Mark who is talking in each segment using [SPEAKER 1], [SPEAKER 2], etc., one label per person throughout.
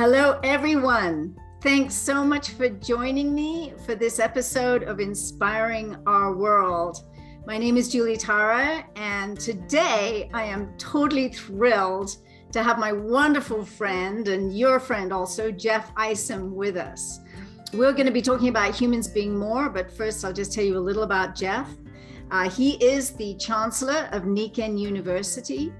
[SPEAKER 1] Hello, everyone. Thanks so much for joining me for this episode of Inspiring Our World. My name is Julie Tara, and today I am totally thrilled to have my wonderful friend and your friend also, Jeff Isom, with us. We're going to be talking about humans being more, but first I'll just tell you a little about Jeff. Uh, he is the Chancellor of Nikken University.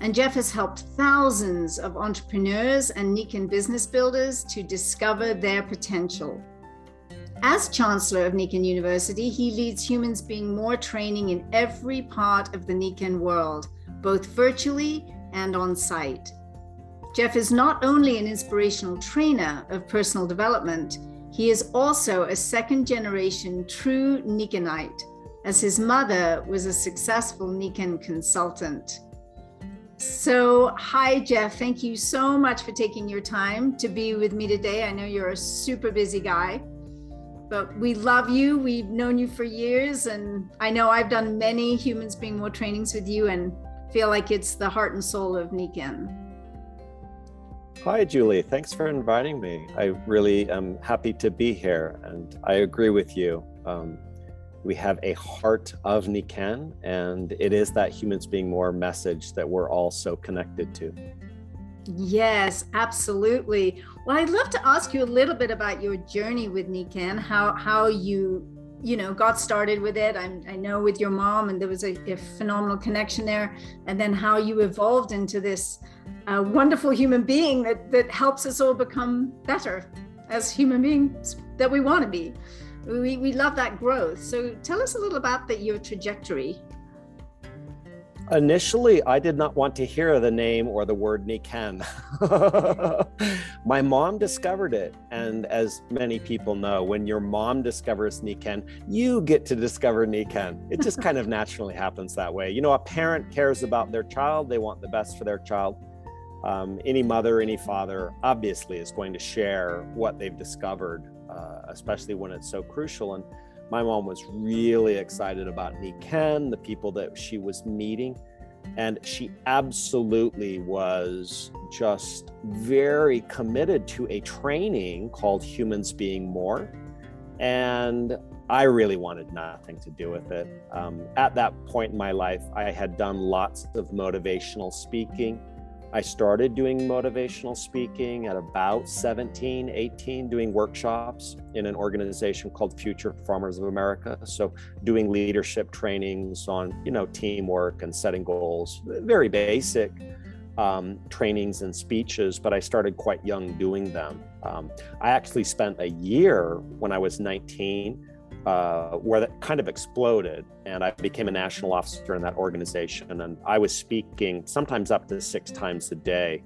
[SPEAKER 1] And Jeff has helped thousands of entrepreneurs and Nikken business builders to discover their potential. As Chancellor of Nikken University, he leads Humans Being More training in every part of the Nikken world, both virtually and on site. Jeff is not only an inspirational trainer of personal development, he is also a second generation true Nikkenite, as his mother was a successful Nikken consultant. So, hi, Jeff. Thank you so much for taking your time to be with me today. I know you're a super busy guy, but we love you. We've known you for years, and I know I've done many Humans Being More trainings with you and feel like it's the heart and soul of Nikken.
[SPEAKER 2] Hi, Julie. Thanks for inviting me. I really am happy to be here, and I agree with you. Um, we have a heart of Nikken, and it is that humans being more message that we're all so connected to.
[SPEAKER 1] Yes, absolutely. Well, I'd love to ask you a little bit about your journey with Nikken, how how you you know got started with it. i i know with your mom, and there was a, a, phenomenal connection there, and then how you evolved into this uh, wonderful human being that that helps us all become better as human beings that we want to be we, we love that growth. So tell us a little about the, your trajectory.
[SPEAKER 2] Initially, I did not want to hear the name or the word Nikken. My mom discovered it. And as many people know, when your mom discovers Nikken, you get to discover Nikken. It just kind of naturally happens that way. You know, a parent cares about their child, they want the best for their child. Um, any mother, any father, obviously, is going to share what they've discovered uh, especially when it's so crucial. And my mom was really excited about Nikken, the people that she was meeting. And she absolutely was just very committed to a training called Humans Being More. And I really wanted nothing to do with it. Um, at that point in my life, I had done lots of motivational speaking. I started doing motivational speaking at about 17, 18, doing workshops in an organization called Future Farmers of America. So doing leadership trainings on, you know, teamwork and setting goals, very basic um, trainings and speeches, but I started quite young doing them. Um, I actually spent a year when I was 19 uh, where that kind of exploded. And I became a national officer in that organization. And I was speaking sometimes up to six times a day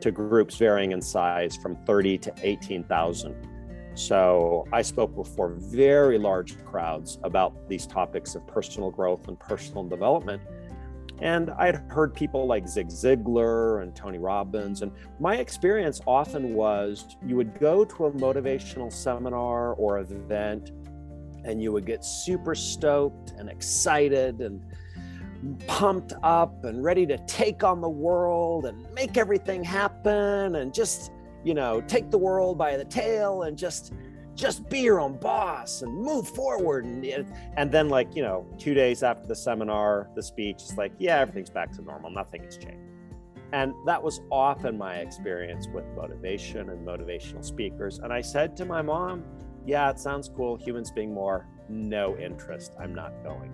[SPEAKER 2] to groups varying in size from 30 to 18,000. So I spoke before very large crowds about these topics of personal growth and personal development. And I had heard people like Zig Ziglar and Tony Robbins. And my experience often was you would go to a motivational seminar or event and you would get super stoked and excited and pumped up and ready to take on the world and make everything happen and just you know take the world by the tail and just just be your own boss and move forward. And and then like you know 2 days after the seminar the speech is like yeah everything's back to normal. Nothing has changed. And that was often my experience with motivation and motivational speakers. And i said to my mom yeah, it sounds cool. Humans being more, no interest. I'm not going.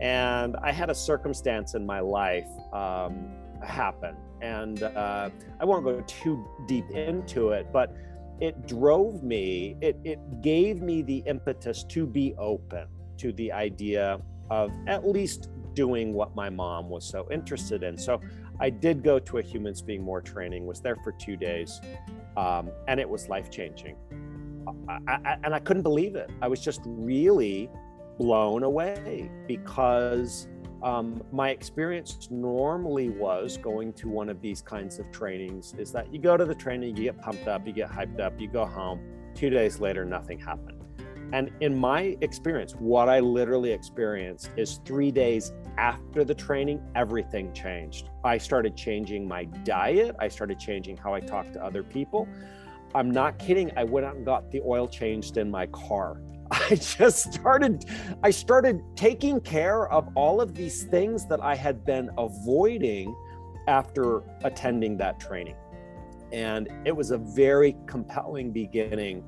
[SPEAKER 2] And I had a circumstance in my life um, happen. And uh, I won't go too deep into it, but it drove me, it, it gave me the impetus to be open to the idea of at least doing what my mom was so interested in. So I did go to a Humans Being More training, was there for two days, um, and it was life changing. I, I, and I couldn't believe it. I was just really blown away because um, my experience normally was going to one of these kinds of trainings is that you go to the training, you get pumped up, you get hyped up, you go home. Two days later, nothing happened. And in my experience, what I literally experienced is three days after the training, everything changed. I started changing my diet. I started changing how I talk to other people. I'm not kidding. I went out and got the oil changed in my car. I just started I started taking care of all of these things that I had been avoiding after attending that training. And it was a very compelling beginning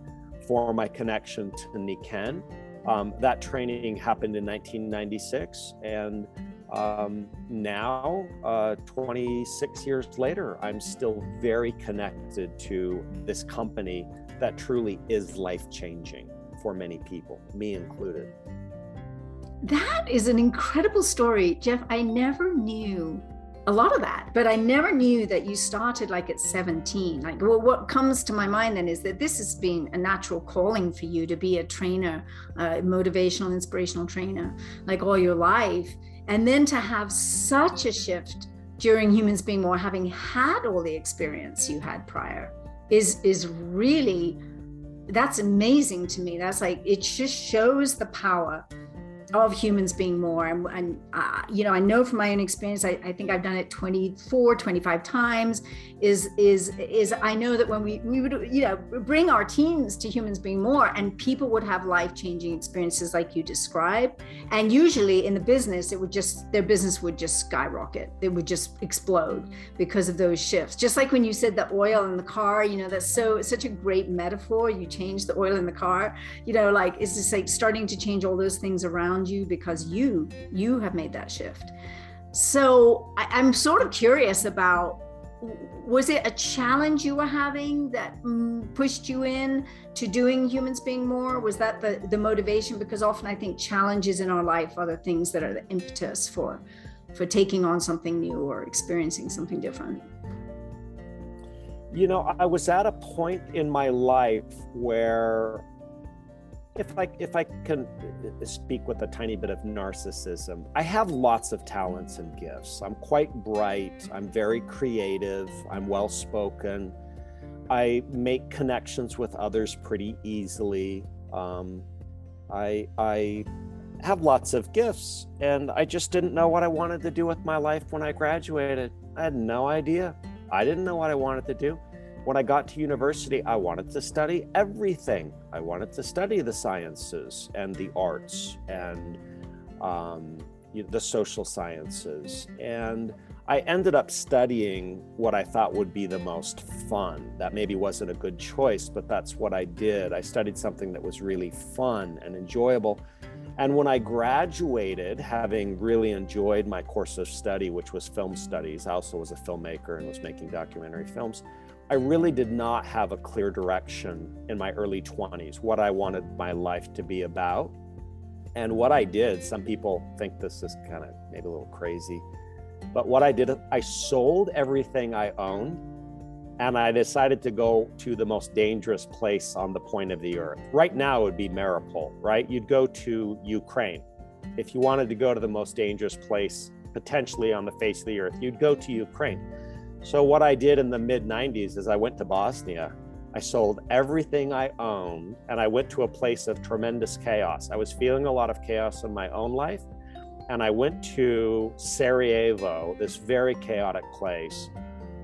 [SPEAKER 2] for my connection to Nikken. Um, that training happened in 1996, and um, now, uh, 26 years later, I'm still very connected to this company that truly is life changing for many people, me included.
[SPEAKER 1] That is an incredible story, Jeff. I never knew a lot of that but i never knew that you started like at 17 like well, what comes to my mind then is that this has been a natural calling for you to be a trainer a motivational inspirational trainer like all your life and then to have such a shift during humans being more having had all the experience you had prior is is really that's amazing to me. That's like it just shows the power of humans being more. And, and uh, you know i know from my own experience I, I, think i've done it 24 25 times is is is i know that when we we would you know bring our teams to humans being more and people would have life-changing experiences like you describe. and usually in the business it would just their business would just skyrocket. It would just explode because of those shifts. Just like when you said the oil in the car you know that's so such a great metaphor. You change the oil in the car you know like it's just like starting to change all those things around around you because you you have made that shift. So I, i'm sort of curious about was it a challenge you were having that mm, pushed you in to doing humans being more? Was that the the motivation? Because often i think challenges in our life are the things that are the impetus for for taking on something new or experiencing something different.
[SPEAKER 2] You know i was at a point in my life where if I if I can uh, speak with a tiny bit of narcissism, I have lots of talents and gifts. I'm quite bright. I'm very creative. I'm well spoken. I make connections with others pretty easily. Um, I I have lots of gifts, and I just didn't know what I wanted to do with my life when I graduated. I had no idea. I didn't know what I wanted to do when I got to university, I wanted to study everything. I wanted to study the sciences and the arts and um, the social sciences. And I ended up studying what I thought would be the most fun. That maybe wasn't a good choice, but that's what I did. I studied something that was really fun and enjoyable. And when I graduated, having really enjoyed my course of study, which was film studies, I also was a filmmaker and was making documentary films. I really did not have a clear direction in my early 20s, what I wanted my life to be about. And what I did, some people think this is kind of maybe a little crazy, but what I did, I sold everything I owned and I decided to go to the most dangerous place on the point of the earth. Right now, it would be Mariupol, right? You'd go to Ukraine. If you wanted to go to the most dangerous place potentially on the face of the earth, you'd go to Ukraine. So, what I did in the mid 90s is I went to Bosnia. I sold everything I owned and I went to a place of tremendous chaos. I was feeling a lot of chaos in my own life. And I went to Sarajevo, this very chaotic place.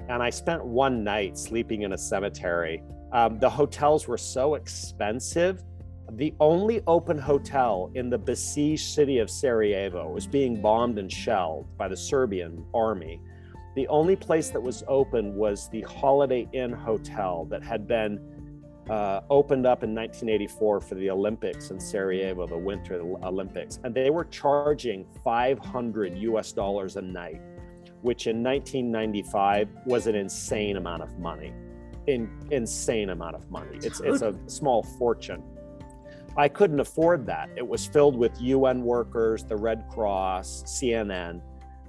[SPEAKER 2] And I spent one night sleeping in a cemetery. Um, the hotels were so expensive. The only open hotel in the besieged city of Sarajevo was being bombed and shelled by the Serbian army. The only place that was open was the Holiday Inn Hotel that had been uh, opened up in 1984 for the Olympics in Sarajevo, the Winter Olympics, and they were charging 500 US dollars a night, which in 1995 was an insane amount of money. In, insane amount of money. It's it's a small fortune. I couldn't afford that. It was filled with UN workers, the Red Cross, CNN.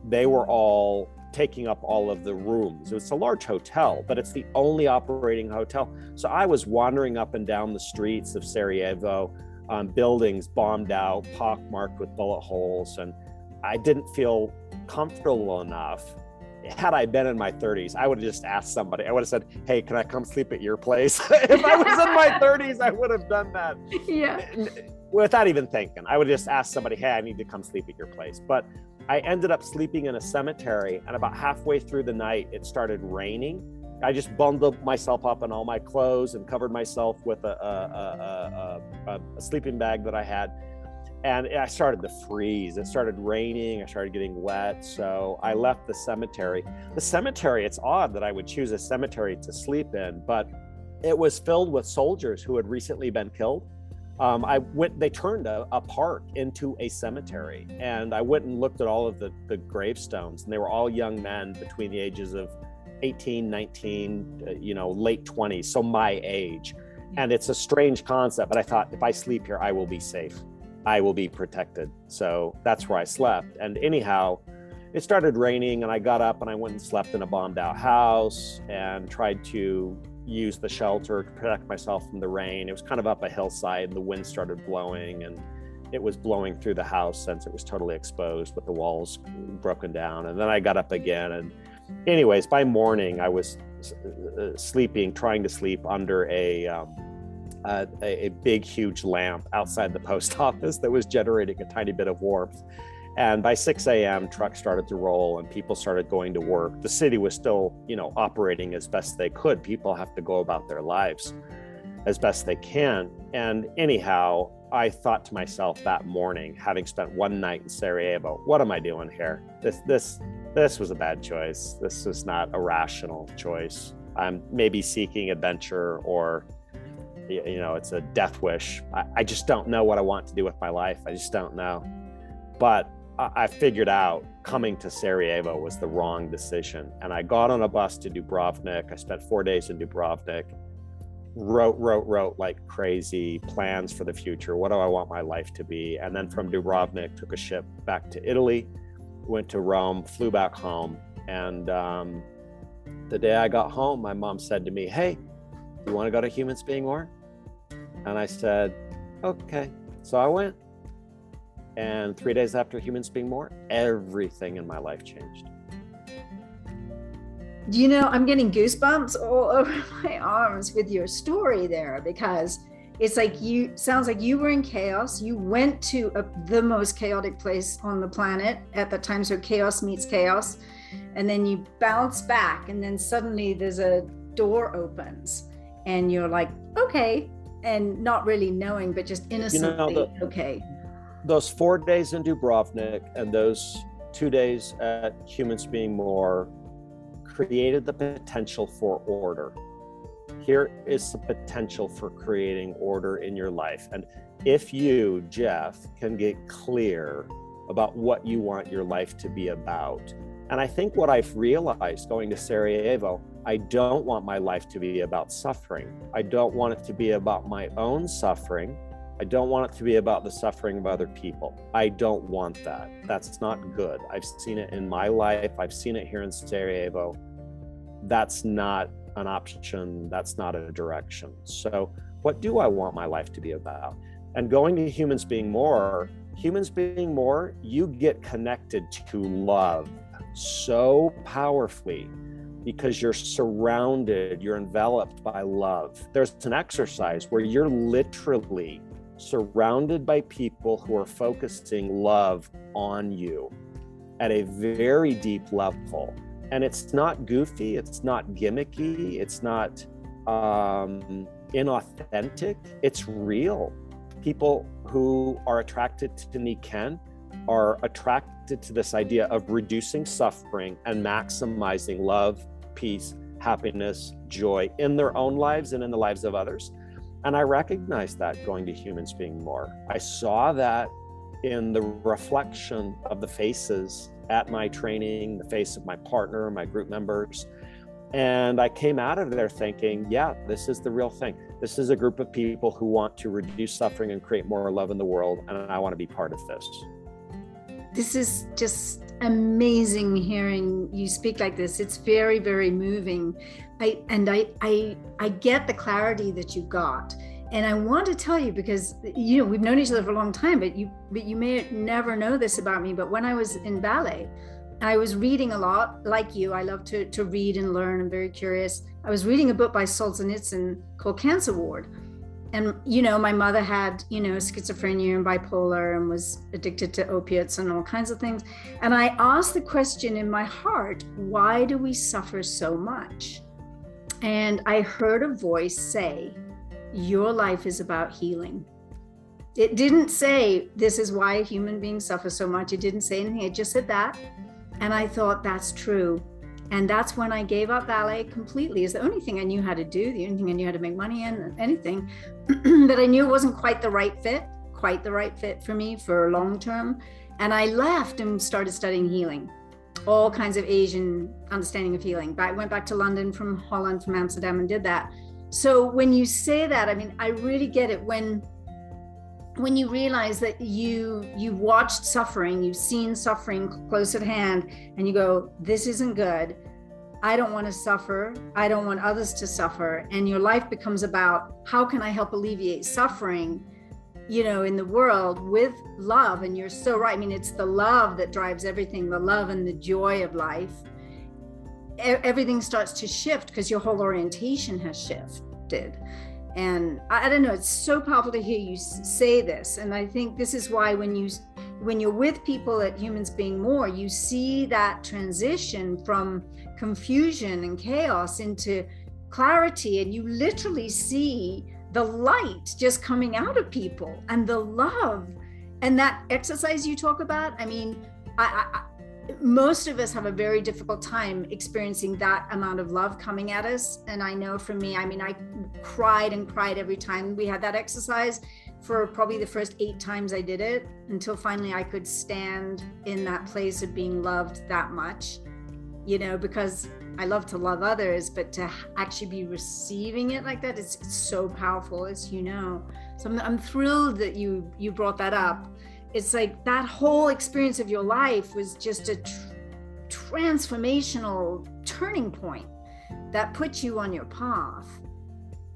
[SPEAKER 2] They were all taking up all of the rooms. It's a large hotel, but it's the only operating hotel. So I was wandering up and down the streets of Sarajevo, um, buildings bombed out, pockmarked with bullet holes, and I didn't feel comfortable enough. Had I been in my 30s, I would have just asked somebody. I would have said, "Hey, can I come sleep at your place?" if I was in my 30s, I would have done that.
[SPEAKER 1] Yeah.
[SPEAKER 2] Without even thinking, I would just ask somebody, "Hey, I need to come sleep at your place." But I ended up sleeping in a cemetery, and about halfway through the night, it started raining. I just bundled myself up in all my clothes and covered myself with a, a, a, a, sleeping bag that I had. And I started to freeze. It started raining. I started getting wet. So I left the cemetery. The cemetery, it's odd that I would choose a cemetery to sleep in, but it was filled with soldiers who had recently been killed um, I went, they turned a, a, park into a cemetery. And I went and looked at all of the, the gravestones, and they were all young men between the ages of 18, 19, uh, you know, late 20s, so my age. And it's a strange concept, but I thought if I sleep here, I will be safe. I will be protected. So that's where I slept. And anyhow, it started raining, and I got up and I went and slept in a bombed out house and tried to use the shelter to protect myself from the rain. It was kind of up a hillside, the wind started blowing, and it was blowing through the house since it was totally exposed with the walls broken down. And then I got up again. And, anyways, by morning, I was uh, sleeping, trying to sleep under a, um, a, a big, huge lamp outside the post office that was generating a tiny bit of warmth. And by 6 a.m., trucks started to roll and people started going to work. The city was still, you know, operating as best they could. People have to go about their lives as best they can. And anyhow, I thought to myself that morning, having spent one night in Sarajevo, what am I doing here? This this this was a bad choice. This was not a rational choice. I'm maybe seeking adventure or you know, it's a death wish. I, I just don't know what I want to do with my life. I just don't know. But I figured out coming to Sarajevo was the wrong decision. And I got on a bus to Dubrovnik. I spent four days in Dubrovnik, wrote, wrote, wrote like crazy plans for the future. What do I want my life to be? And then from Dubrovnik, took a ship back to Italy, went to Rome, flew back home. And um, the day I got home, my mom said to me, Hey, you want to go to Humans Being More? And I said, Okay. So I went. And three days after Humans Being More, everything in my life changed.
[SPEAKER 1] You know, I'm getting goosebumps all over my arms with your story there because it's like you sounds like you were in chaos. You went to a, the most chaotic place on the planet at the time, so chaos meets chaos, and then you bounce back, and then suddenly there's a door opens, and you're like, okay, and not really knowing, but just innocently, you know, the, okay
[SPEAKER 2] those four days in Dubrovnik and those two days at Humans Being More created the potential for order. Here is the potential for creating order in your life. And if you, Jeff, can get clear about what you want your life to be about, and I think what I've realized going to Sarajevo, I don't want my life to be about suffering. I don't want it to be about my own suffering. I don't want it to be about the suffering of other people. I don't want that. That's not good. I've seen it in my life. I've seen it here in Sarajevo. That's not an option. That's not a direction. So, what do I want my life to be about? And going to humans being more, humans being more, you get connected to love so powerfully because you're surrounded, you're enveloped by love. There's an exercise where you're literally surrounded by people who are focusing love on you at a very deep level. And it's not goofy, it's not gimmicky, it's not um, inauthentic, it's real. People who are attracted to Nikken are attracted to this idea of reducing suffering and maximizing love, peace, happiness, joy in their own lives and in the lives of others. And I recognized that going to humans being more. I saw that in the reflection of the faces at my training, the face of my partner, my group members. And I came out of there thinking, yeah, this is the real thing. This is a group of people who want to reduce suffering and create more love in the world. And I want to be part of this.
[SPEAKER 1] This is just amazing hearing you speak like this. It's very, very moving. I and I I I get the clarity that you got. And I want to tell you because you know we've known each other for a long time, but you but you may never know this about me. But when I was in ballet, I was reading a lot, like you. I love to to read and learn. I'm very curious. I was reading a book by Solzhenitsyn called Cancer Ward, and you know my mother had you know schizophrenia and bipolar and was addicted to opiates and all kinds of things. And i asked the question in my heart why do we suffer so much? And i heard a voice say your life is about healing. It didn't say this is why human beings suffer so much. It didn't say anything. It just said that. And i thought that's true and that's when I gave up ballet completely. Is the only thing I knew how to do, the only thing I knew how to make money in, anything. that I knew wasn't quite the right fit, quite the right fit for me for long term. And I left and started studying healing, all kinds of Asian understanding of healing. But I went back to London from Holland, from Amsterdam, and did that. So when you say that, I mean, I really get it when when you realize that you you've watched suffering you've seen suffering close at hand and you go this isn't good. I don't want to suffer. I don't want others to suffer. And your life becomes about how can i help alleviate suffering you know in the world with love? And you're so right. I mean it's the love that drives everything the love and the joy of life. Everything starts to shift because your whole orientation has shifted and I, I don't know it's so powerful to hear you say this. And i think this is why when you when you're with people at humans being more you see that transition from confusion and chaos into clarity. And you literally see the light just coming out of people and the love and that exercise you talk about. I mean I, I, most of us have a very difficult time experiencing that amount of love coming at us. And I know for me, I mean, I cried and cried every time we had that exercise for probably the first eight times I did it until finally I could stand in that place of being loved that much, you know, because I love to love others, but to actually be receiving it like that, it's, it's so powerful, as you know. So I'm, I'm thrilled that you you brought that up it's like that whole experience of your life was just a tr- transformational turning point that put you on your path.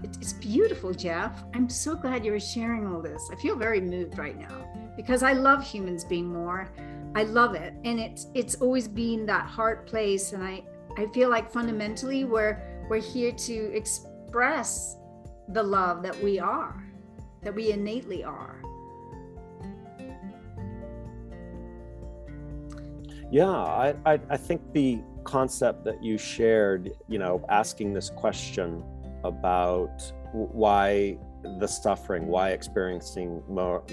[SPEAKER 1] It's beautiful, Jeff. I'm so glad you were sharing all this. I feel very moved right now because I love humans being more. I love it. And it's it's always been that heart place. And I, I feel like fundamentally we're we're here to express the love that we are, that we innately are.
[SPEAKER 2] Yeah, I, I, I think the concept that you shared, you know, asking this question about why the suffering, why experiencing more,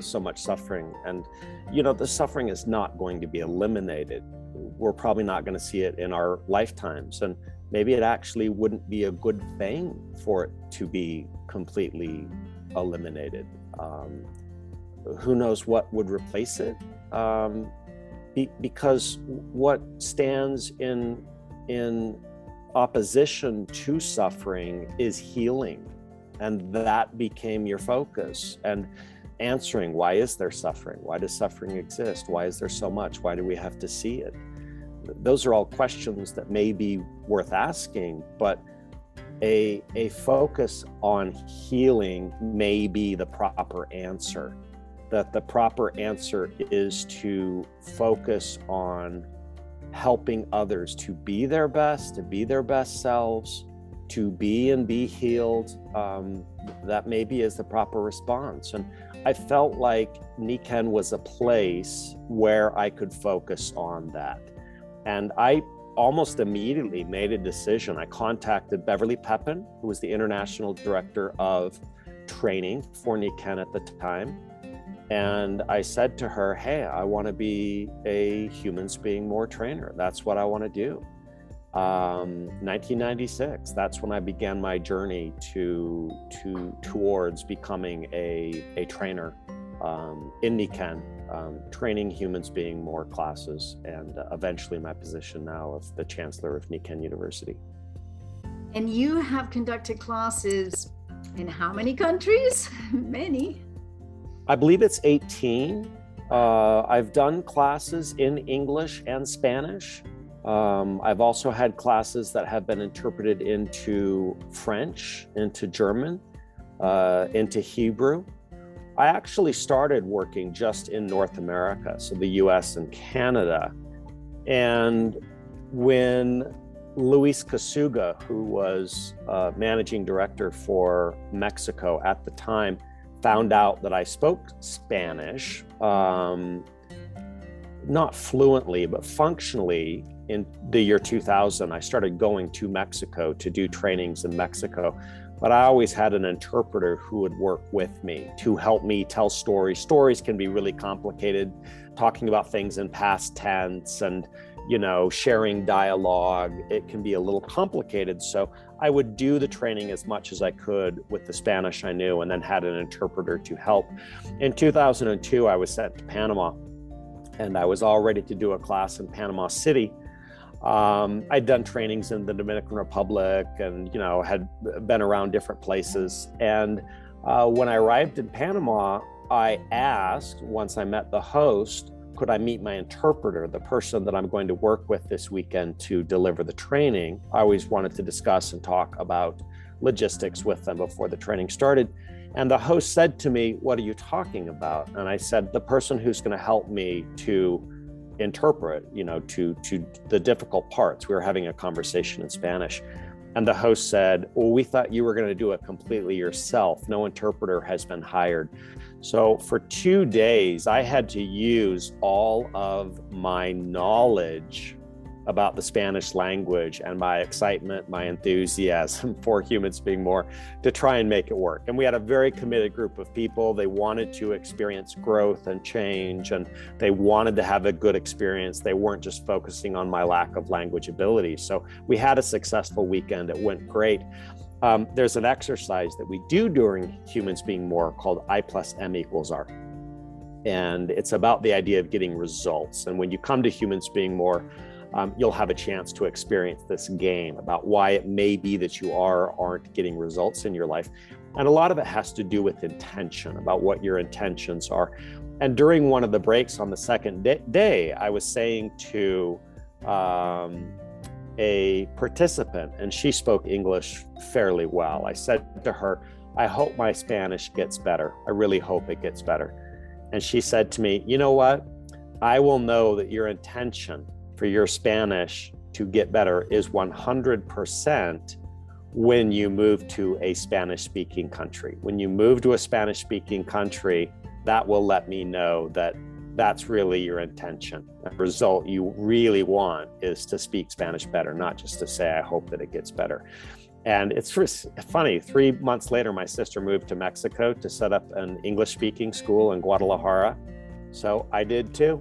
[SPEAKER 2] so much suffering, and you know, the suffering is not going to be eliminated. We're probably not going to see it in our lifetimes, and maybe it actually wouldn't be a good thing for it to be completely eliminated. Um, who knows what would replace it? Um, be, because what stands in in opposition to suffering is healing. And that became your focus and answering why is there suffering? Why does suffering exist? Why is there so much? Why do we have to see it? Those are all questions that may be worth asking but a, a focus on healing may be the proper answer that the proper answer is to focus on helping others to be their best, to be their best selves, to be and be healed. Um, that maybe is the proper response. And I felt like Nikken was a place where I could focus on that. And I almost immediately made a decision. I contacted Beverly Pepin, who was the international director of training for Nikken at the time and I said to her, Hey, I want to be a humans being more trainer. That's what I want to do. Um, 1996, that's when I began my journey to, to towards becoming a, a trainer um, in Nikken, um, training humans being more classes, and uh, eventually my position now of the chancellor of Nikken University.
[SPEAKER 1] And you have conducted classes in how many countries? many.
[SPEAKER 2] I believe it's 18. Uh, I've done classes in English and Spanish. Um, I've also had classes that have been interpreted into French, into German, uh, into Hebrew. I actually started working just in North America, so the US and Canada. And when Luis Casuga, who was uh, managing director for Mexico at the time, found out that I spoke Spanish, um, not fluently, but functionally. In the year 2000, I started going to Mexico to do trainings in Mexico. But I always had an interpreter who would work with me to help me tell stories. Stories can be really complicated, talking about things in past tense and you know, sharing dialogue. It can be a little complicated. So I would do the training as much as I could with the Spanish I knew and then had an interpreter to help. In 2002, I was sent to Panama and I was all ready to do a class in Panama City. Um, I'd done trainings in the Dominican Republic and, you know, had been around different places. And uh, when I arrived in Panama, I asked, once I met the host, could I meet my interpreter, the person that I'm going to work with this weekend to deliver the training? I always wanted to discuss and talk about logistics with them before the training started. And the host said to me, What are you talking about? And I said, The person who's going to help me to interpret, you know, to, to the difficult parts. We were having a conversation in Spanish. And the host said, Well, we thought you were going to do it completely yourself. No interpreter has been hired. So for two days, I had to use all of my knowledge about the Spanish language and my excitement, my enthusiasm for humans being More to try and make it work. And we had a very committed group of people. They wanted to experience growth and change, and they wanted to have a good experience. They weren't just focusing on my lack of language ability. So we had a successful weekend. It went great um, there's an exercise that we do during humans being More called I plus M equals R. And it's about the idea of getting results. And when you come to humans being More, um, you'll have a chance to experience this game about why it may be that you are or aren't getting results in your life. And a lot of it has to do with intention, about what your intentions are. And during one of the breaks on the second day, I was saying to um, a participant and she spoke English fairly well. I said to her, I hope my Spanish gets better. I really hope it gets better. And she said to me, You know what? I will know that your intention for your Spanish to get better is 100% when you move to a Spanish speaking country. When you move to a Spanish speaking country, that will let me know that that's really your intention. The result you really want is to speak Spanish better, not just to say, I hope that it gets better. And it's funny, three months later, my sister moved to Mexico to set up an English speaking school in Guadalajara. So I did too.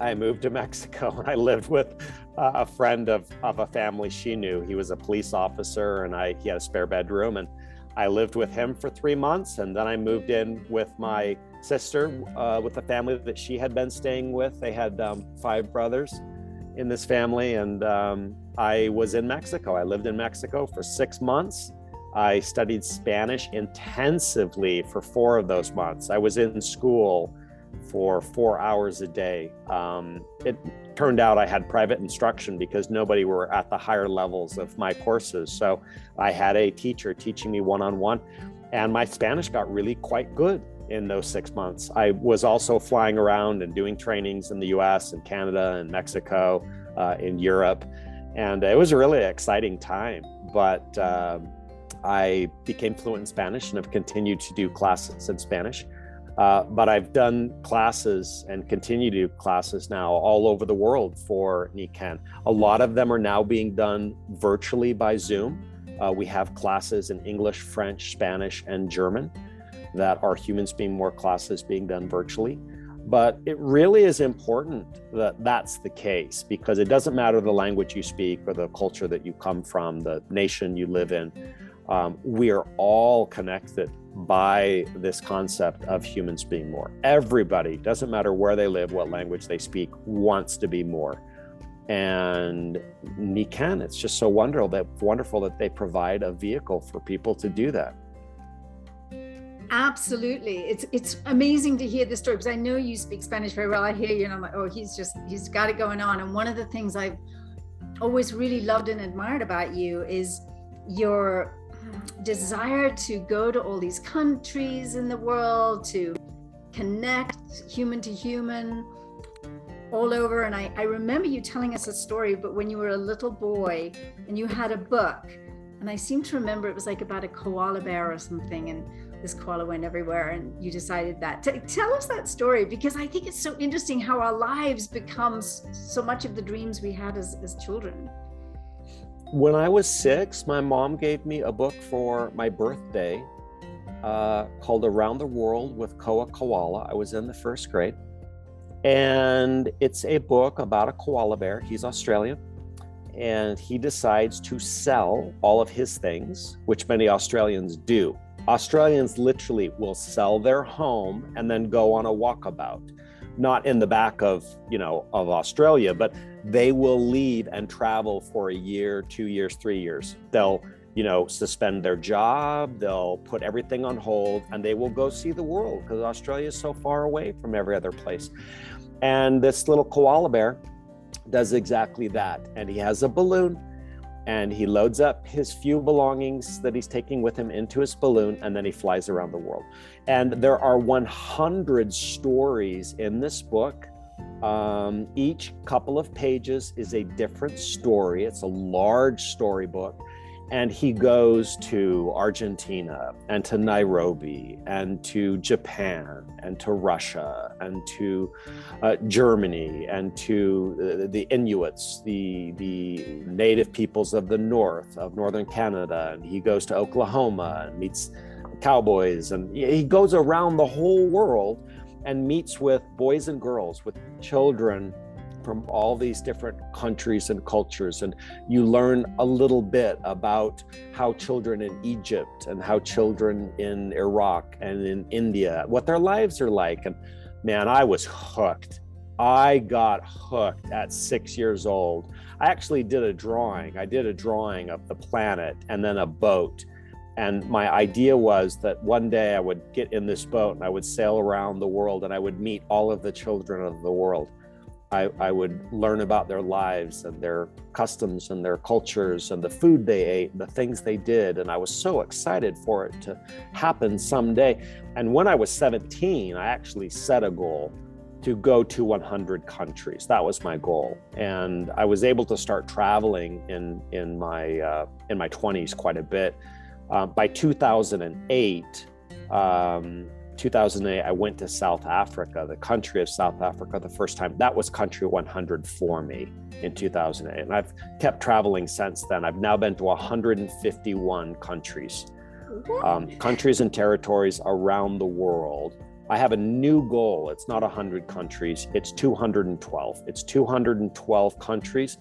[SPEAKER 2] I moved to Mexico and I lived with uh, a friend of, of a family she knew. He was a police officer and I, he had a spare bedroom. And I lived with him for three months. And then I moved in with my sister uh, with the family that she had been staying with. They had um, five brothers in this family, and um, I was in Mexico. I lived in Mexico for six months. I studied Spanish intensively for four of those months. I was in school for four hours a day. Um, it turned out I had private instruction because nobody were at the higher levels of my courses. So I had a teacher teaching me one on one, and my Spanish got really quite good in those six months. I was also flying around and doing trainings in the US and Canada and Mexico, uh, in Europe. And it was a really exciting time. But um, I became fluent in Spanish and have continued to do classes in Spanish. Uh, but I've done classes and continue to do classes now all over the world for Nikken. A lot of them are now being done virtually by Zoom. Uh, we have classes in English, French, Spanish, and German that are humans being More classes being done virtually. But it really is important that that's the case because it doesn't matter the language you speak or the culture that you come from, the nation you live in. Um, we are all connected by this concept of humans being more. Everybody, doesn't matter where they live, what language they speak, wants to be more. And Nikken, it's just so wonderful that wonderful that they provide a vehicle for people to do that.
[SPEAKER 1] Absolutely. It's it's amazing to hear the story because I know you speak Spanish very well. I hear you and I'm like, oh, he's just he's got it going on. And one of the things I've always really loved and admired about you is your desire to go to all these countries in the world to connect human to human all over. And I, I remember you telling us a story, but when you were a little boy and you had a book, and I seem to remember it was like about a koala bear or something. And this koala went everywhere and you decided that. T- tell us that story because I think it's so interesting how our lives becomes so much of the dreams we had as, as children.
[SPEAKER 2] When I was six, my mom gave me a book for my birthday uh, called Around the World with Koa Koala. I was in the first grade. And it's a book about a koala bear. He's Australian. And he decides to sell all of his things, which many Australians do. Australians literally will sell their home and then go on a walkabout. Not in the back of, you know, of Australia, but they will leave and travel for a year, two years, three years. They'll you know, suspend their job, they'll put everything on hold, and they will go see the world because Australia is so far away from every other place. And this little koala bear does exactly that. And he has a balloon and he loads up his few belongings that he's taking with him into his balloon and then he flies around the world. And there are 100 stories in this book. Um, each couple of pages is a different story. It's a large storybook and he goes to Argentina and to Nairobi and to Japan and to Russia and to uh, Germany and to uh, the Inuits, the, the native peoples of the north, of northern Canada. And he goes to Oklahoma and meets cowboys. And he goes around the whole world and meets with boys and girls, with children from all these different countries and cultures. And you learn a little bit about how children in Egypt and how children in Iraq and in India, what their lives are like. And man, I was hooked. I got hooked at six years old. I actually did a drawing. I did a drawing of the planet and then a boat. And my idea was that one day I would get in this boat and I would sail around the world and I would meet all of the children of the world. I, I, would learn about their lives and their customs and their cultures and the food they ate and the things they did. And I was so excited for it to happen someday. And when I was 17, I actually set a goal to go to 100 countries. That was my goal. And I was able to start traveling in, in, my, uh, in my 20s quite a bit. Uh, by 2008, um, 2008, I went to South Africa, the country of South Africa, the first time. That was country 100 for me in 2008. And I've kept traveling since then. I've now been to 151 countries, um, countries and territories around the world. I have a new goal. It's not 100 countries, it's 212. It's 212 countries.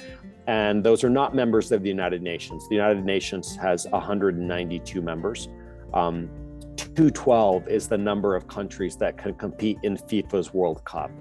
[SPEAKER 2] And those are not members of the United Nations. The United Nations has 192 members. Um, 212 is the number of countries that can compete in FIFA's World Cup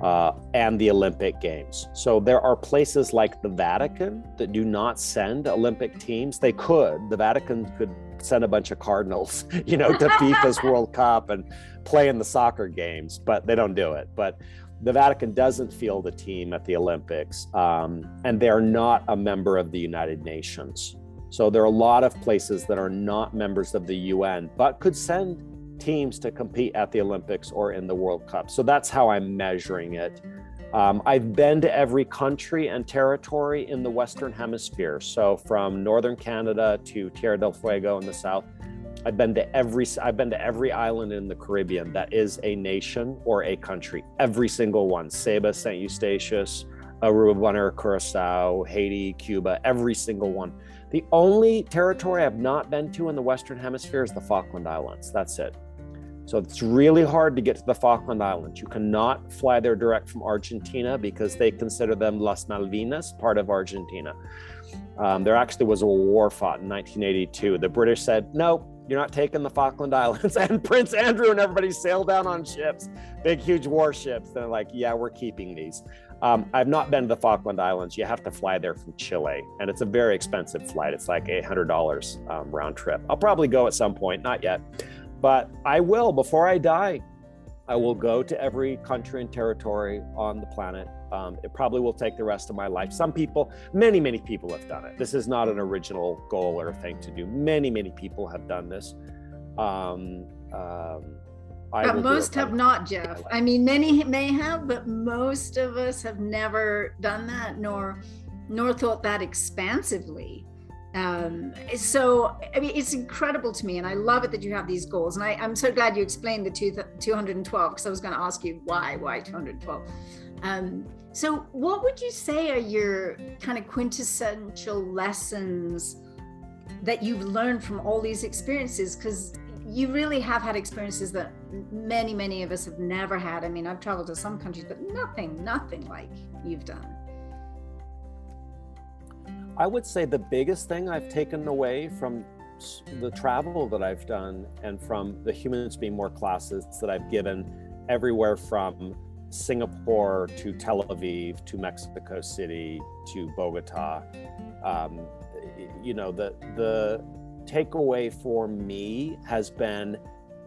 [SPEAKER 2] uh, and the Olympic Games. So there are places like the Vatican that do not send Olympic teams. They could. The Vatican could send a bunch of cardinals, you know, to FIFA's World Cup and play in the soccer games, but they don't do it. But the Vatican doesn't field a team at the Olympics, um, and they're not a member of the United Nations. So there are a lot of places that are not members of the UN, but could send teams to compete at the Olympics or in the World Cup. So that's how I'm measuring it. Um, I've been to every country and territory in the Western Hemisphere. So from Northern Canada to Tierra del Fuego in the South, I've been to every I've been to every island in the Caribbean that is a nation or a country. Every single one: Saba, Saint Eustatius, Aruba, Bonaire, Curacao, Haiti, Cuba. Every single one. The only territory I've not been to in the Western Hemisphere is the Falkland Islands. That's it. So it's really hard to get to the Falkland Islands. You cannot fly there direct from Argentina because they consider them Las Malvinas, part of Argentina. Um, there actually was a war fought in 1982. The British said, nope, you're not taking the Falkland Islands. And Prince Andrew and everybody sail down on ships, big, huge warships. They're like, yeah, we're keeping these. Um, I've not been to the Falkland Islands. You have to fly there from Chile, and it's a very expensive flight. It's like $800 um, round trip. I'll probably go at some point, not yet, but I will before I die. I will go to every country and territory on the planet. Um, it probably will take the rest of my life. Some people, many, many people have done it. This is not an original goal or thing to do. Many, many people have done this. Um, um I
[SPEAKER 1] but most have not, Jeff. I mean, many may have, but most of us have never done that, nor nor thought that expansively. Um, so, I mean, it's incredible to me, and I love it that you have these goals. And I, am so glad you explained the two, 212 because I was going to ask you why, why 212. Um, so, what would you say are your kind of quintessential lessons that you've learned from all these experiences? Because you really have had experiences that many, many of us have never had. I mean, I've traveled to some countries, but nothing, nothing like you've done.
[SPEAKER 2] I would say the biggest thing I've taken away from the travel that I've done and from the Humans Being More classes that I've given everywhere from Singapore to Tel Aviv to Mexico City to Bogota. Um, you know, the, the takeaway for me has been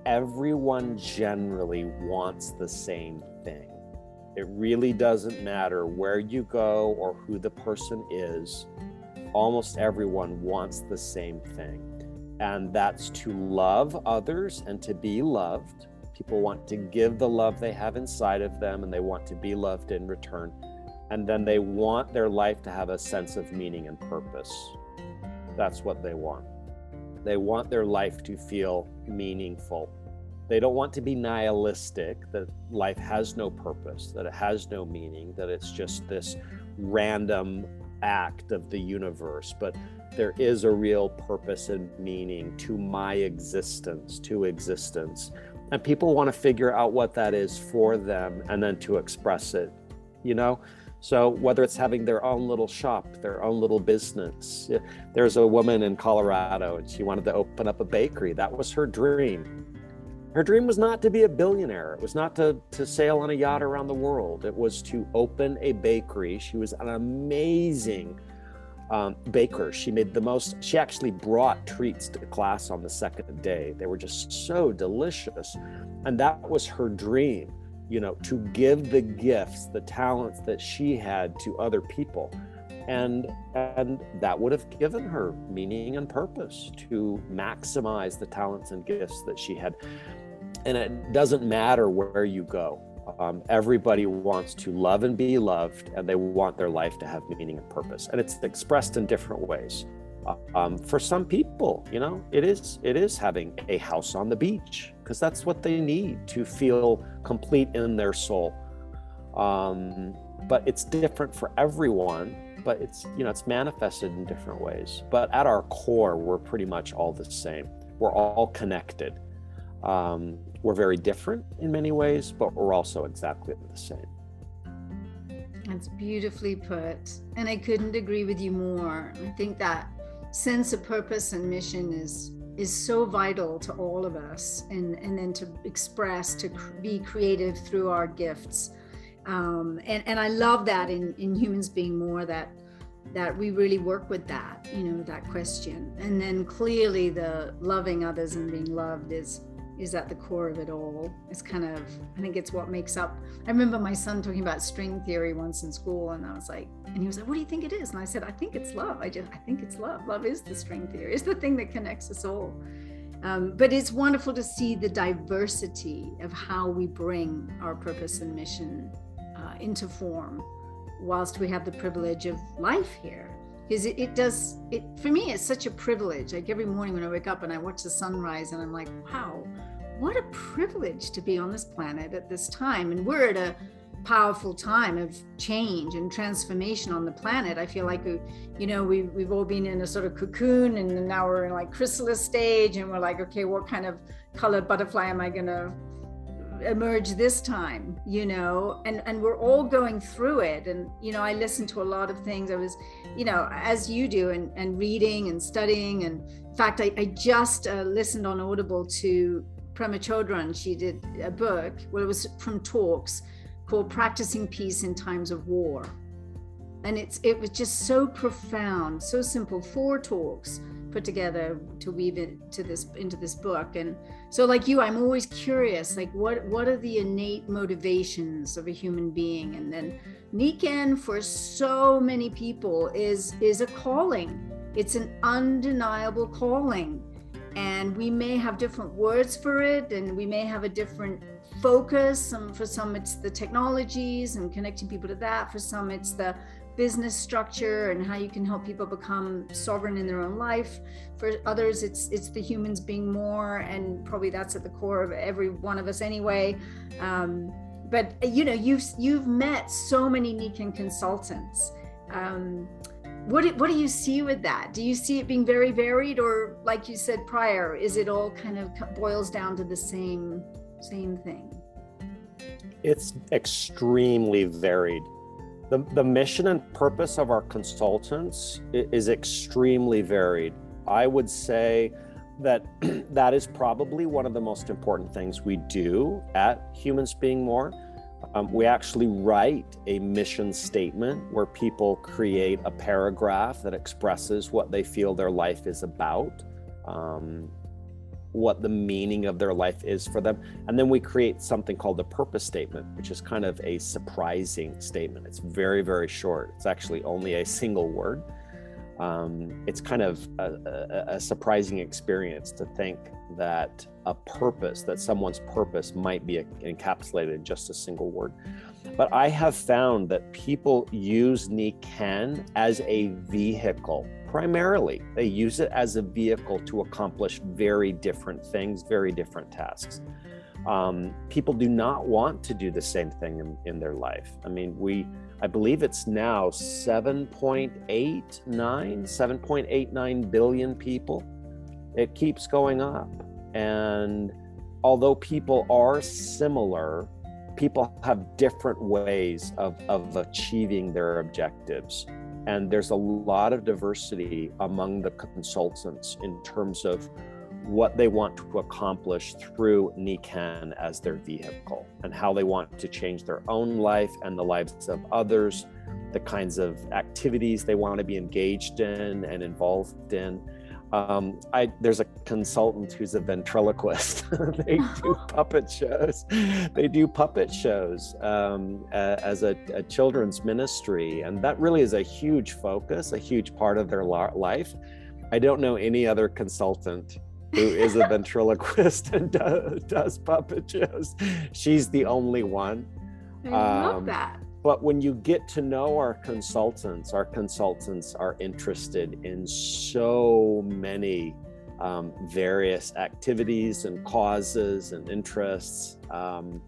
[SPEAKER 2] everyone generally wants the same thing. It really doesn't matter where you go or who the person is almost everyone wants the same thing, and that's to love others and to be loved. People want to give the love they have inside of them, and they want to be loved in return. And then they want their life to have a sense of meaning and purpose. That's what they want. They want their life to feel meaningful. They don't want to be nihilistic, that life has no purpose, that it has no meaning, that it's just this random act of the universe, but there is a real purpose and meaning to my existence, to existence. And people want to figure out what that is for them and then to express it, you know? So whether it's having their own little shop, their own little business. There's a woman in Colorado and she wanted to open up a bakery. That was her dream. Her dream was not to be a billionaire. It was not to, to sail on a yacht around the world. It was to open a bakery. She was an amazing um, baker. She made the most, she actually brought treats to class on the second day. They were just so delicious. And that was her dream, you know, to give the gifts, the talents that she had to other people. And, and that would have given her meaning and purpose to maximize the talents and gifts that she had and it doesn't matter where you go. Um, everybody wants to love and be loved, and they want their life to have meaning and purpose. And it's expressed in different ways. Um, for some people, you know, it is it is having a house on the beach because that's what they need to feel complete in their soul. Um, but it's different for everyone. But it's you know it's manifested in different ways. But at our core, we're pretty much all the same. We're all connected. Um, we're very different in many ways, but we're also exactly the same.
[SPEAKER 1] That's beautifully put. And I couldn't agree with you more. I think that sense of purpose and mission is is so vital to all of us and and then to express to cr- be creative through our gifts um, and and i love that in in humans being more that that we really work with that you know that question and then clearly the loving others and being loved is is at the core of it all. It's kind of, I think it's what makes up. I remember my son talking about string theory once in school, and I was like, and he was like, "What do you think it is?" And I said, "I think it's love. I just, I think it's love. Love is the string theory. It's the thing that connects us all." Um, but it's wonderful to see the diversity of how we bring our purpose and mission uh, into form, whilst we have the privilege of life here because it, it, does it for me it's such a privilege like every morning when i wake up and i watch the sunrise and i'm like wow what a privilege to be on this planet at this time. And we're at a powerful time of change and transformation on the planet. I feel like, you know, we, we've all been in a sort of cocoon and now we're in like chrysalis stage and we're like, okay, what kind of color butterfly am I going to emerge this time you know and and we're all going through it and you know i listen to a lot of things i was you know as you do and and reading and studying and in fact i, I just uh, listened on audible to Pema Chodron, she did a book, well, it was from talks called Practicing Peace in Times of War. And it's it was just so profound, so simple, four talks put together to weave it to this into this book. And so like you, I'm always curious, like what what are the innate motivations of a human being? And then Nikken for so many people is is a calling. It's an undeniable calling and we may have different words for it and we may have a different focus. Um, for some it's the technologies and connecting people to that. For some it's the business structure and how you can help people become sovereign in their own life. For others it's it's the humans being more and probably that's at the core of every one of us anyway. Um, but you know you've you've met so many Nikken consultants. Um, what do, what do you see with that? Do you see it being very varied, or like you said prior, is it all kind of boils down to the same same thing?
[SPEAKER 2] It's extremely varied. The, the mission and purpose of our consultants is extremely varied. I would say that that is probably one of the most important things we do at Humans Being More um, we actually write a mission statement where people create a paragraph that expresses what they feel their life is about, um, what the meaning of their life is for them. And then we create something called the purpose statement, which is kind of a surprising statement. It's very, very short, it's actually only a single word. Um, it's kind of a, a, a surprising experience to think that a purpose, that someone's purpose might be encapsulated in just a single word. But I have found that people use Nikken as a vehicle. Primarily, they use it as a vehicle to accomplish very different things, very different tasks. Um, people do not want to do the same thing in, in their life. I mean, we, I believe it's now 7.89, 7.89 billion people it keeps going up. And although people are similar, people have different ways of, of achieving their objectives. And there's a lot of diversity among the consultants in terms of what they want to accomplish through Nikken as their vehicle and how they want to change their own life and the lives of others, the kinds of activities they want to be engaged in and involved in. Um, I, there's a consultant who's a ventriloquist. they do puppet shows. They do puppet shows um, as a, a, children's ministry, and that really is a huge focus, a huge part of their life. I don't know any other consultant who is a ventriloquist and does, does, puppet shows. She's the only one.
[SPEAKER 1] I love um, that.
[SPEAKER 2] But when you get to know our consultants, our consultants are interested in so many um, various activities and causes and interests. Um,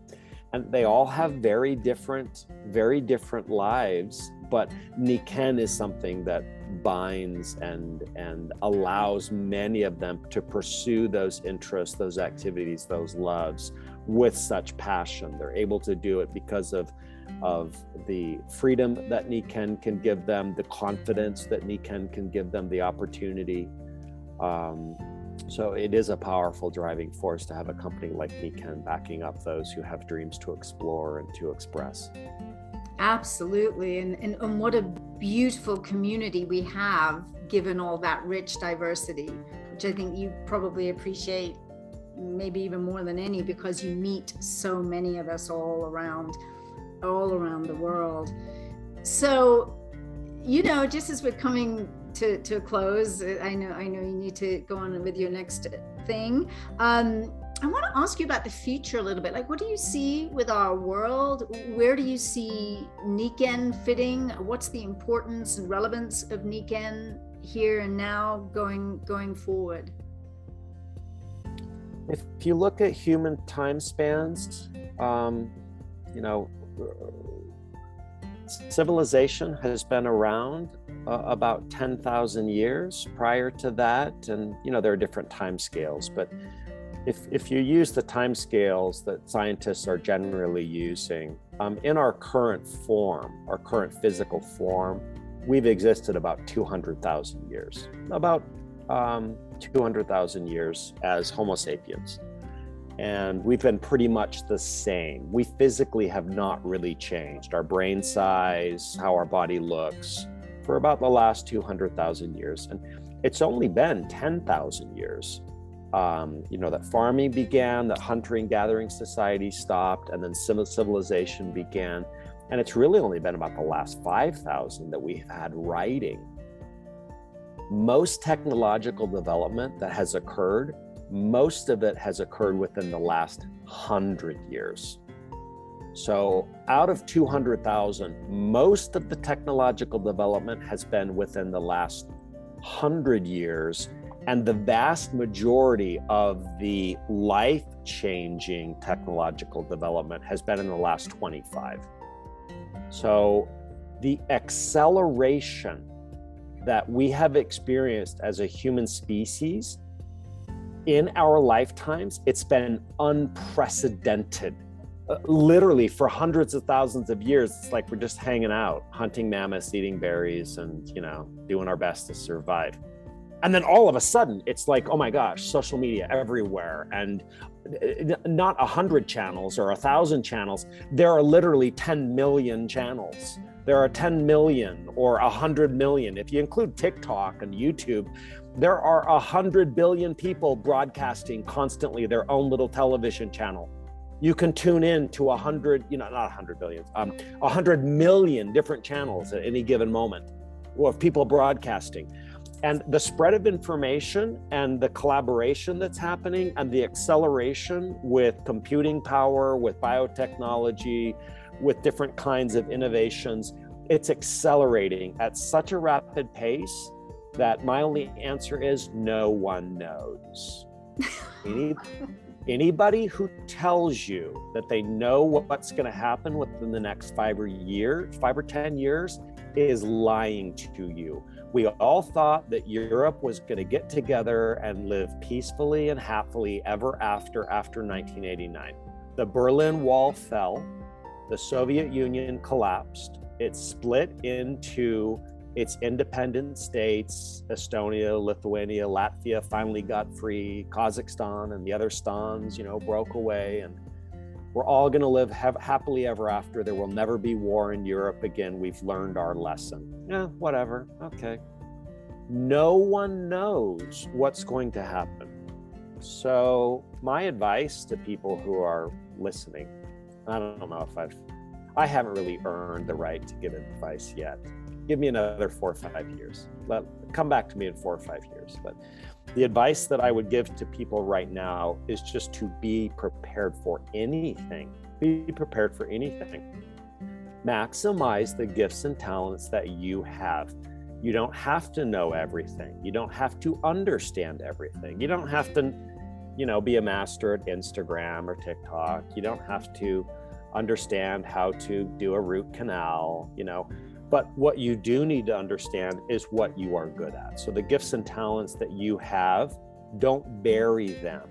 [SPEAKER 2] and they all have very different, very different lives. But Nikken is something that binds and and allows many of them to pursue those interests, those activities, those loves with such passion. They're able to do it because of of the freedom that Nikken can give them, the confidence that Nikken can give them, the opportunity. Um, so it is a powerful driving force to have a company like Nikken backing up those who have dreams to explore and to express.
[SPEAKER 1] Absolutely. And, and, and what a beautiful community we have given all that rich diversity, which I think you probably appreciate maybe even more than any because you meet so many of us all around all around the world. So, you know, just as we're coming to, to a close, I know I know you need to go on with your next thing. Um, I want to ask you about the future a little bit. Like, what do you see with our world? Where do you see Nikken fitting? What's the importance and relevance of Nikken here and now going going forward?
[SPEAKER 2] If you look at human time spans, um, you know, civilization has been around uh, about 10,000 years prior to that. And, you know, there are different time scales, but if, if you use the time scales that scientists are generally using, um, in our current form, our current physical form, we've existed about 200,000 years, about um, 200,000 years as Homo sapiens and we've been pretty much the same. We physically have not really changed our brain size, how our body looks for about the last 200,000 years. And it's only been 10,000 years. Um, you know, that farming began, that hunting gathering society stopped, and then civilization began. And it's really only been about the last 5,000 that we've had writing most technological development that has occurred, most of it has occurred within the last hundred years. So, out of 200,000, most of the technological development has been within the last 100 years. And the vast majority of the life changing technological development has been in the last 25. So, the acceleration that we have experienced as a human species in our lifetimes, it's been unprecedented. Uh, literally for hundreds of thousands of years it's like we're just hanging out hunting mammoths eating berries and you know doing our best to survive. And then all of a sudden it's like oh my gosh social media everywhere. And uh, not a hundred channels or a thousand channels. There are literally 10 million channels. There are 10 million or 100 million. If you include tiktok and youtube there are 100 billion people broadcasting constantly their own little television channel you can tune in to a hundred, you know, not a hundred billion, um, a hundred million different channels at any given moment of people broadcasting. And the spread of information and the collaboration that's happening and the acceleration with computing power, with biotechnology, with different kinds of innovations, it's accelerating at such a rapid pace that my only answer is no one knows. Any, Anybody who tells you that they know what's going to happen within the next five or year, five or ten years, is lying to you. We all thought that Europe was going to get together and live peacefully and happily ever after after 1989. The Berlin Wall fell, the Soviet Union collapsed. It split into its independent states, Estonia, Lithuania, Latvia finally got free, Kazakhstan and the other stans, you know, broke away and we're all going to live have, happily ever after. There will never be war in Europe again. We've learned our lesson. Yeah, whatever. Okay. No one knows what's going to happen. So, my advice to people who are listening, I don't know if I've I haven't really earned the right to give advice yet give me another four or five years. Let come back to me in four or five years. But the advice that I would give to people right now is just to be prepared for anything. Be prepared for anything. Maximize the gifts and talents that you have. You don't have to know everything. You don't have to understand everything. You don't have to, you know, be a master at Instagram or TikTok. You don't have to understand how to do a root canal, you know but what you do need to understand is what you are good at. So the gifts and talents that you have, don't bury them.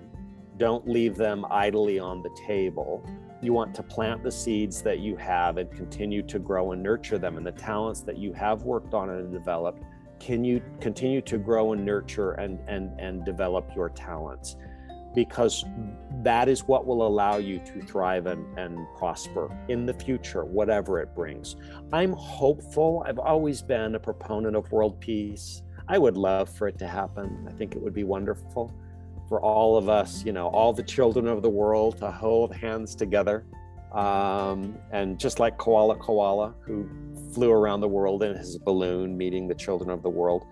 [SPEAKER 2] Don't leave them idly on the table. You want to plant the seeds that you have and continue to grow and nurture them. And the talents that you have worked on and developed, can you continue to grow and nurture and and and develop your talents? Because that is what will allow you to thrive and, and prosper in the future, whatever it brings. I'm hopeful. I've always been a proponent of world peace. I would love for it to happen. I think it would be wonderful for all of us, you know, all the children of the world to hold hands together. Um, and just like Koala Koala, who flew around the world in his balloon, meeting the children of the world,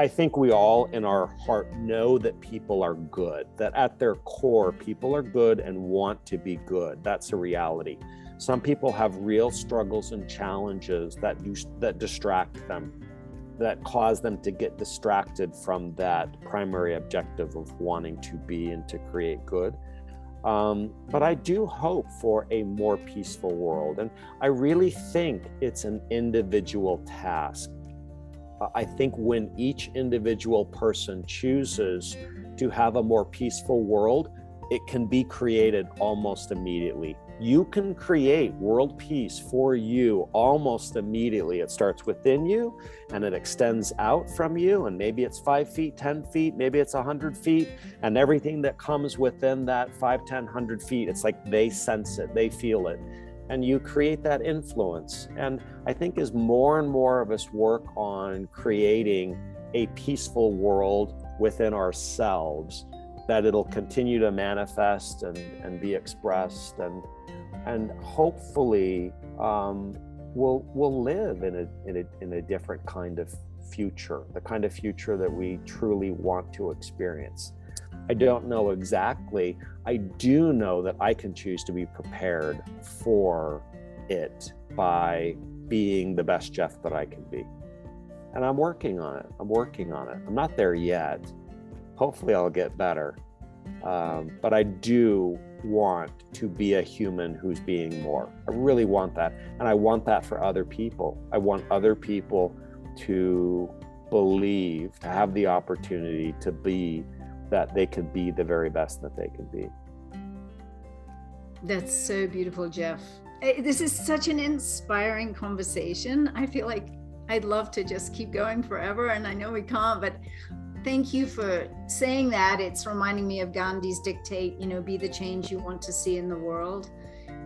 [SPEAKER 2] I think we all in our heart know that people are good, that at their core, people are good and want to be good. That's a reality. Some people have real struggles and challenges that, that distract them, that cause them to get distracted from that primary objective of wanting to be and to create good. Um, but I do hope for a more peaceful world. And I really think it's an individual task I think when each individual person chooses to have a more peaceful world, it can be created almost immediately. You can create world peace for you almost immediately. It starts within you and it extends out from you. And maybe it's five feet, 10 feet, maybe it's 100 feet. And everything that comes within that 5, 10, 100 feet, it's like they sense it, they feel it and you create that influence. And I think as more and more of us work on creating a peaceful world within ourselves, that it'll continue to manifest and, and be expressed and and hopefully um, we'll we'll live in a, in a in a different kind of future, the kind of future that we truly want to experience. I don't know exactly. I do know that I can choose to be prepared for it by being the best Jeff that I can be. And I'm working on it. I'm working on it. I'm not there yet. Hopefully, I'll get better. Um, but I do want to be a human who's being more. I really want that. And I want that for other people. I want other people to believe, to have the opportunity to be that they could be the very best that they could be.
[SPEAKER 1] That's so beautiful, Jeff. This is such an inspiring conversation. I feel like I'd love to just keep going forever, and I know we can't, but thank you for saying that. It's reminding me of Gandhi's dictate, you know, be the change you want to see in the world.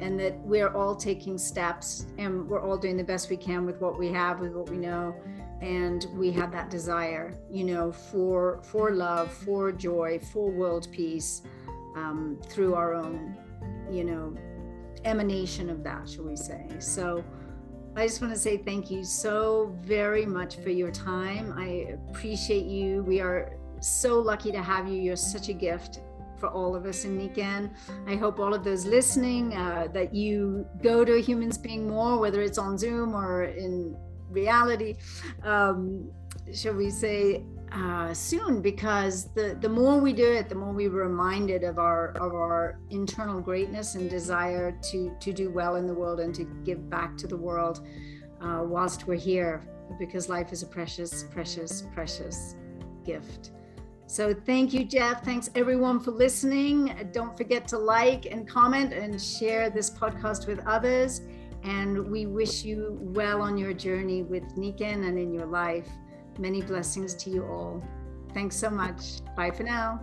[SPEAKER 1] And that we're all taking steps and we're all doing the best we can with what we have, with what we know. And we have that desire, you know, for for love, for joy, for world peace, um, through our own, you know, emanation of that, shall we say. So I just want to say thank you so very much for your time. I appreciate you. We are so lucky to have you. You're such a gift for all of us in Nikken. I hope all of those listening uh, that you go to Humans Being More, whether it's on Zoom or in reality. Um, shall we say uh, soon because the the more we do it, the more we are reminded of our of our internal greatness and desire to to do well in the world and to give back to the world uh, whilst we're here, because life is a precious, precious, precious gift. So thank you, Jeff. Thanks everyone for listening. Don't forget to like and comment and share this podcast with others. And we wish you well on your journey with Nikken and in your life. Many blessings to you all. Thanks so much. Bye for now.